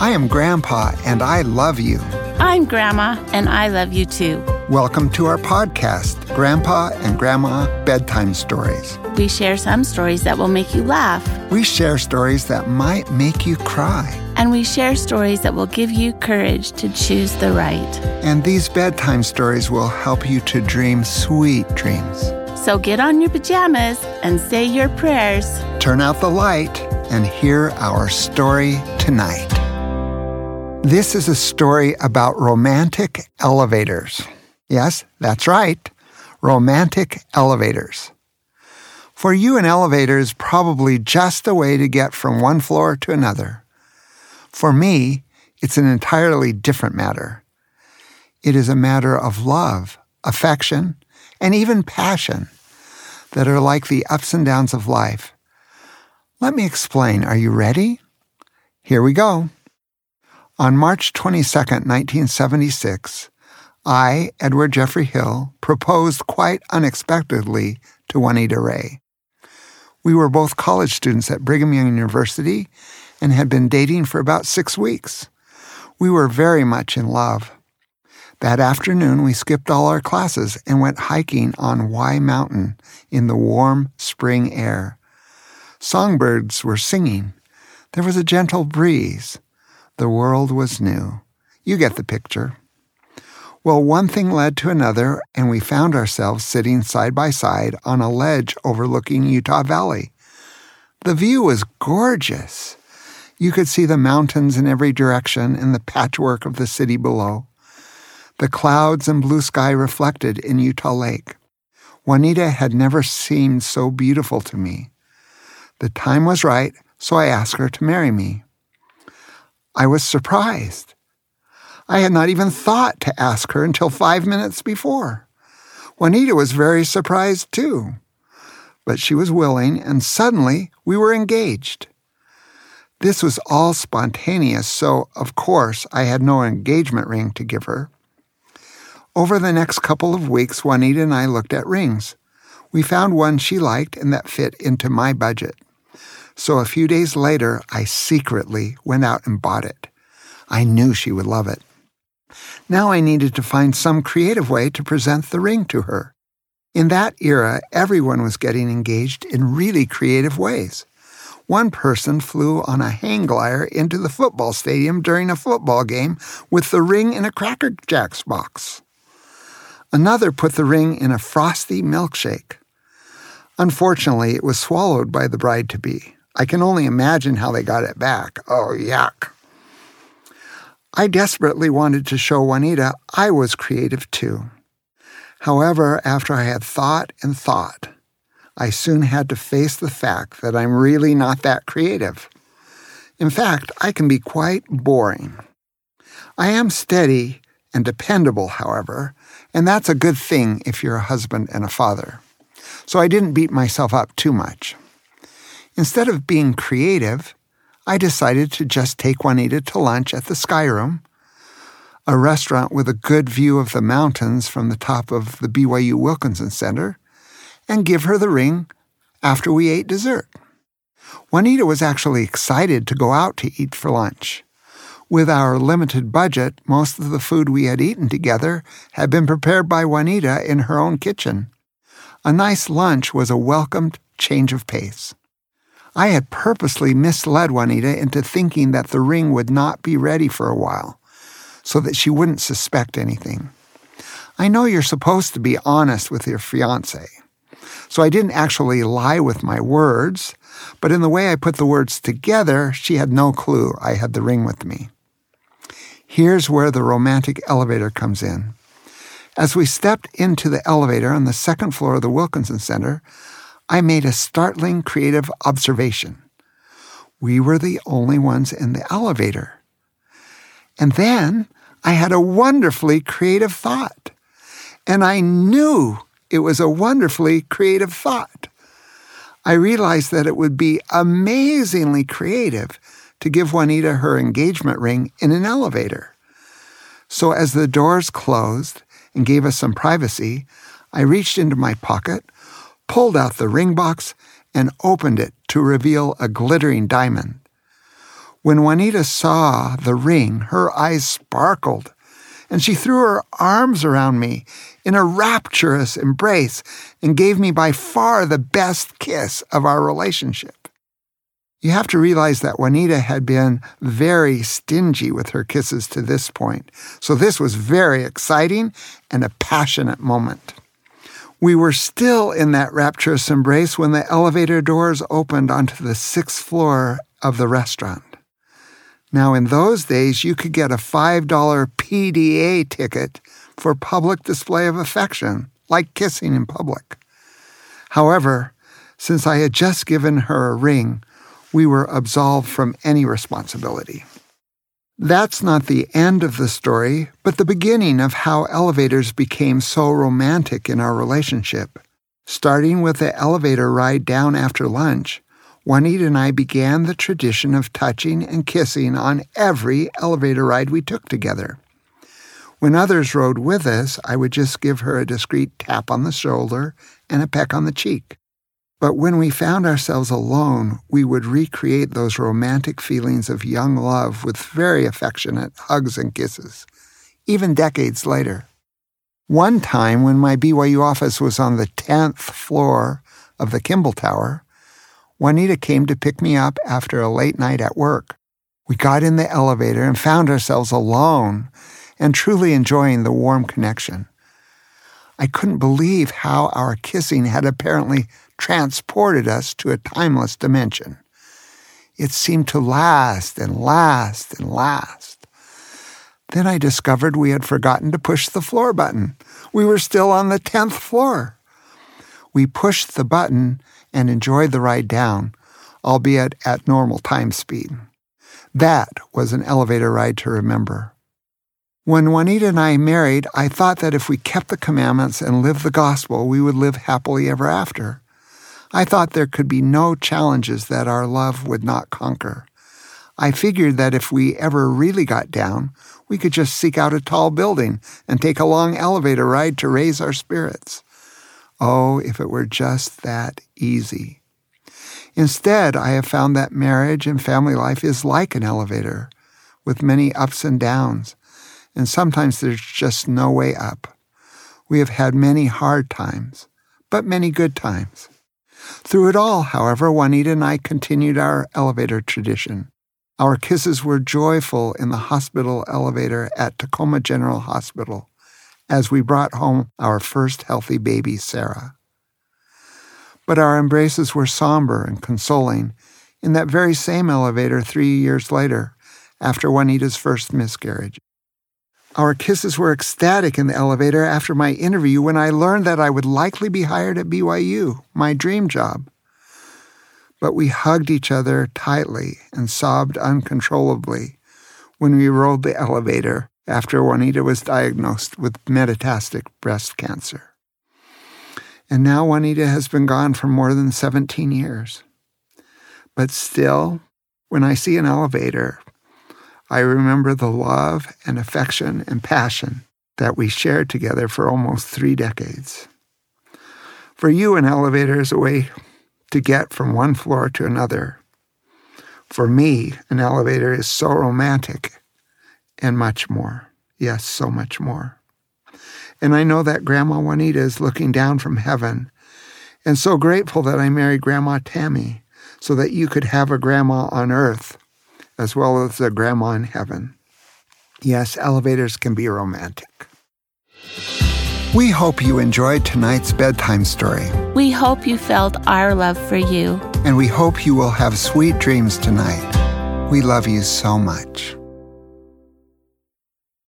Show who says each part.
Speaker 1: I am Grandpa, and I love you.
Speaker 2: I'm Grandma, and I love you too.
Speaker 1: Welcome to our podcast, Grandpa and Grandma Bedtime Stories.
Speaker 2: We share some stories that will make you laugh,
Speaker 1: We share stories that might make you cry.
Speaker 2: and we share stories that will give you courage to choose the right.
Speaker 1: And these bedtime stories will help you to dream sweet dreams.
Speaker 2: So get on your pajamas and say your prayers.
Speaker 1: Turn out the light and hear our story tonight. This is a story about romantic elevators. Yes, that's right. Romantic elevators. For you, an elevator is probably just a way to get from one floor to another. For me, it's an entirely different matter. It is a matter of love, affection, and even passion that are like the ups and downs of life. Let me explain. Are you ready? Here we go. On March 22, 1976, I, Edward Jeffrey Hill, proposed quite unexpectedly to Juanita Ray. We were both college students at Brigham Young University and had been dating for about six weeks. We were very much in love. That afternoon, we skipped all our classes and went hiking on Y Mountain in the warm spring air. Songbirds were singing. There was a gentle breeze. The world was new. You get the picture. Well, one thing led to another, and we found ourselves sitting side by side on a ledge overlooking Utah Valley. The view was gorgeous. You could see the mountains in every direction and the patchwork of the city below. The clouds and blue sky reflected in Utah Lake. Juanita had never seemed so beautiful to me. The time was right, so I asked her to marry me. I was surprised. I had not even thought to ask her until five minutes before. Juanita was very surprised too. But she was willing, and suddenly we were engaged. This was all spontaneous, so of course I had no engagement ring to give her. Over the next couple of weeks, Juanita and I looked at rings. We found one she liked and that fit into my budget. So a few days later, I secretly went out and bought it. I knew she would love it. Now I needed to find some creative way to present the ring to her. In that era, everyone was getting engaged in really creative ways. One person flew on a hang glider into the football stadium during a football game with the ring in a Cracker Jacks box. Another put the ring in a frosty milkshake. Unfortunately, it was swallowed by the bride to be. I can only imagine how they got it back. Oh, yuck. I desperately wanted to show Juanita I was creative too. However, after I had thought and thought, I soon had to face the fact that I'm really not that creative. In fact, I can be quite boring. I am steady and dependable, however, and that's a good thing if you're a husband and a father. So I didn't beat myself up too much. Instead of being creative, I decided to just take Juanita to lunch at the Sky Room, a restaurant with a good view of the mountains from the top of the BYU Wilkinson Center, and give her the ring after we ate dessert. Juanita was actually excited to go out to eat for lunch. With our limited budget, most of the food we had eaten together had been prepared by Juanita in her own kitchen. A nice lunch was a welcomed change of pace. I had purposely misled Juanita into thinking that the ring would not be ready for a while, so that she wouldn't suspect anything. I know you're supposed to be honest with your fiance, so I didn't actually lie with my words, but in the way I put the words together, she had no clue I had the ring with me. Here's where the romantic elevator comes in. As we stepped into the elevator on the second floor of the Wilkinson Center, I made a startling creative observation. We were the only ones in the elevator. And then I had a wonderfully creative thought. And I knew it was a wonderfully creative thought. I realized that it would be amazingly creative to give Juanita her engagement ring in an elevator. So as the doors closed and gave us some privacy, I reached into my pocket, pulled out the ring box, and opened it to reveal a glittering diamond. When Juanita saw the ring, her eyes sparkled, and she threw her arms around me in a rapturous embrace and gave me by far the best kiss of our relationship. You have to realize that Juanita had been very stingy with her kisses to this point, so this was very exciting and a passionate moment. We were still in that rapturous embrace when the elevator doors opened onto the sixth floor of the restaurant. Now, in those days, you could get a $5 PDA ticket for public display of affection, like kissing in public. However, since I had just given her a ring, we were absolved from any responsibility. That's not the end of the story, but the beginning of how elevators became so romantic in our relationship. Starting with the elevator ride down after lunch, Juanita and I began the tradition of touching and kissing on every elevator ride we took together. When others rode with us, I would just give her a discreet tap on the shoulder and a peck on the cheek. But when we found ourselves alone, we would recreate those romantic feelings of young love with very affectionate hugs and kisses, even decades later. One time, when my BYU office was on the 10th floor of the Kimball Tower, Juanita came to pick me up after a late night at work. We got in the elevator and found ourselves alone and truly enjoying the warm connection. I couldn't believe how our kissing had apparently transported us to a timeless dimension. It seemed to last and last and last. Then I discovered we had forgotten to push the floor button. We were still on the 10th floor. We pushed the button and enjoyed the ride down, albeit at normal time speed. That was an elevator ride to remember. When Juanita and I married, I thought that if we kept the commandments and lived the gospel, we would live happily ever after. I thought there could be no challenges that our love would not conquer. I figured that if we ever really got down, we could just seek out a tall building and take a long elevator ride to raise our spirits. Oh, if it were just that easy. Instead, I have found that marriage and family life is like an elevator, with many ups and downs, and sometimes there's just no way up. We have had many hard times, but many good times. Through it all, however, Juanita and I continued our elevator tradition. Our kisses were joyful in the hospital elevator at Tacoma General Hospital as we brought home our first healthy baby, Sarah. But our embraces were somber and consoling in that very same elevator three years later, after Juanita's first miscarriage. Our kisses were ecstatic in the elevator after my interview when I learned that I would likely be hired at BYU, my dream job. But we hugged each other tightly and sobbed uncontrollably when we rode the elevator after Juanita was diagnosed with metastatic breast cancer. And now Juanita has been gone for more than 17 years. But still, when I see an elevator, I remember the love and affection and passion that we shared together for almost three decades. For you, an elevator is a way to get from one floor to another. For me, an elevator is so romantic and much more. Yes, so much more. And I know that Grandma Juanita is looking down from heaven and so grateful that I married Grandma Tammy so that you could have a grandma on earth as well as a grandma in heaven. Yes, elevators can be romantic. We hope you enjoyed tonight's bedtime story.
Speaker 2: We hope you felt our love for you.
Speaker 1: And we hope you will have sweet dreams tonight. We love you so much.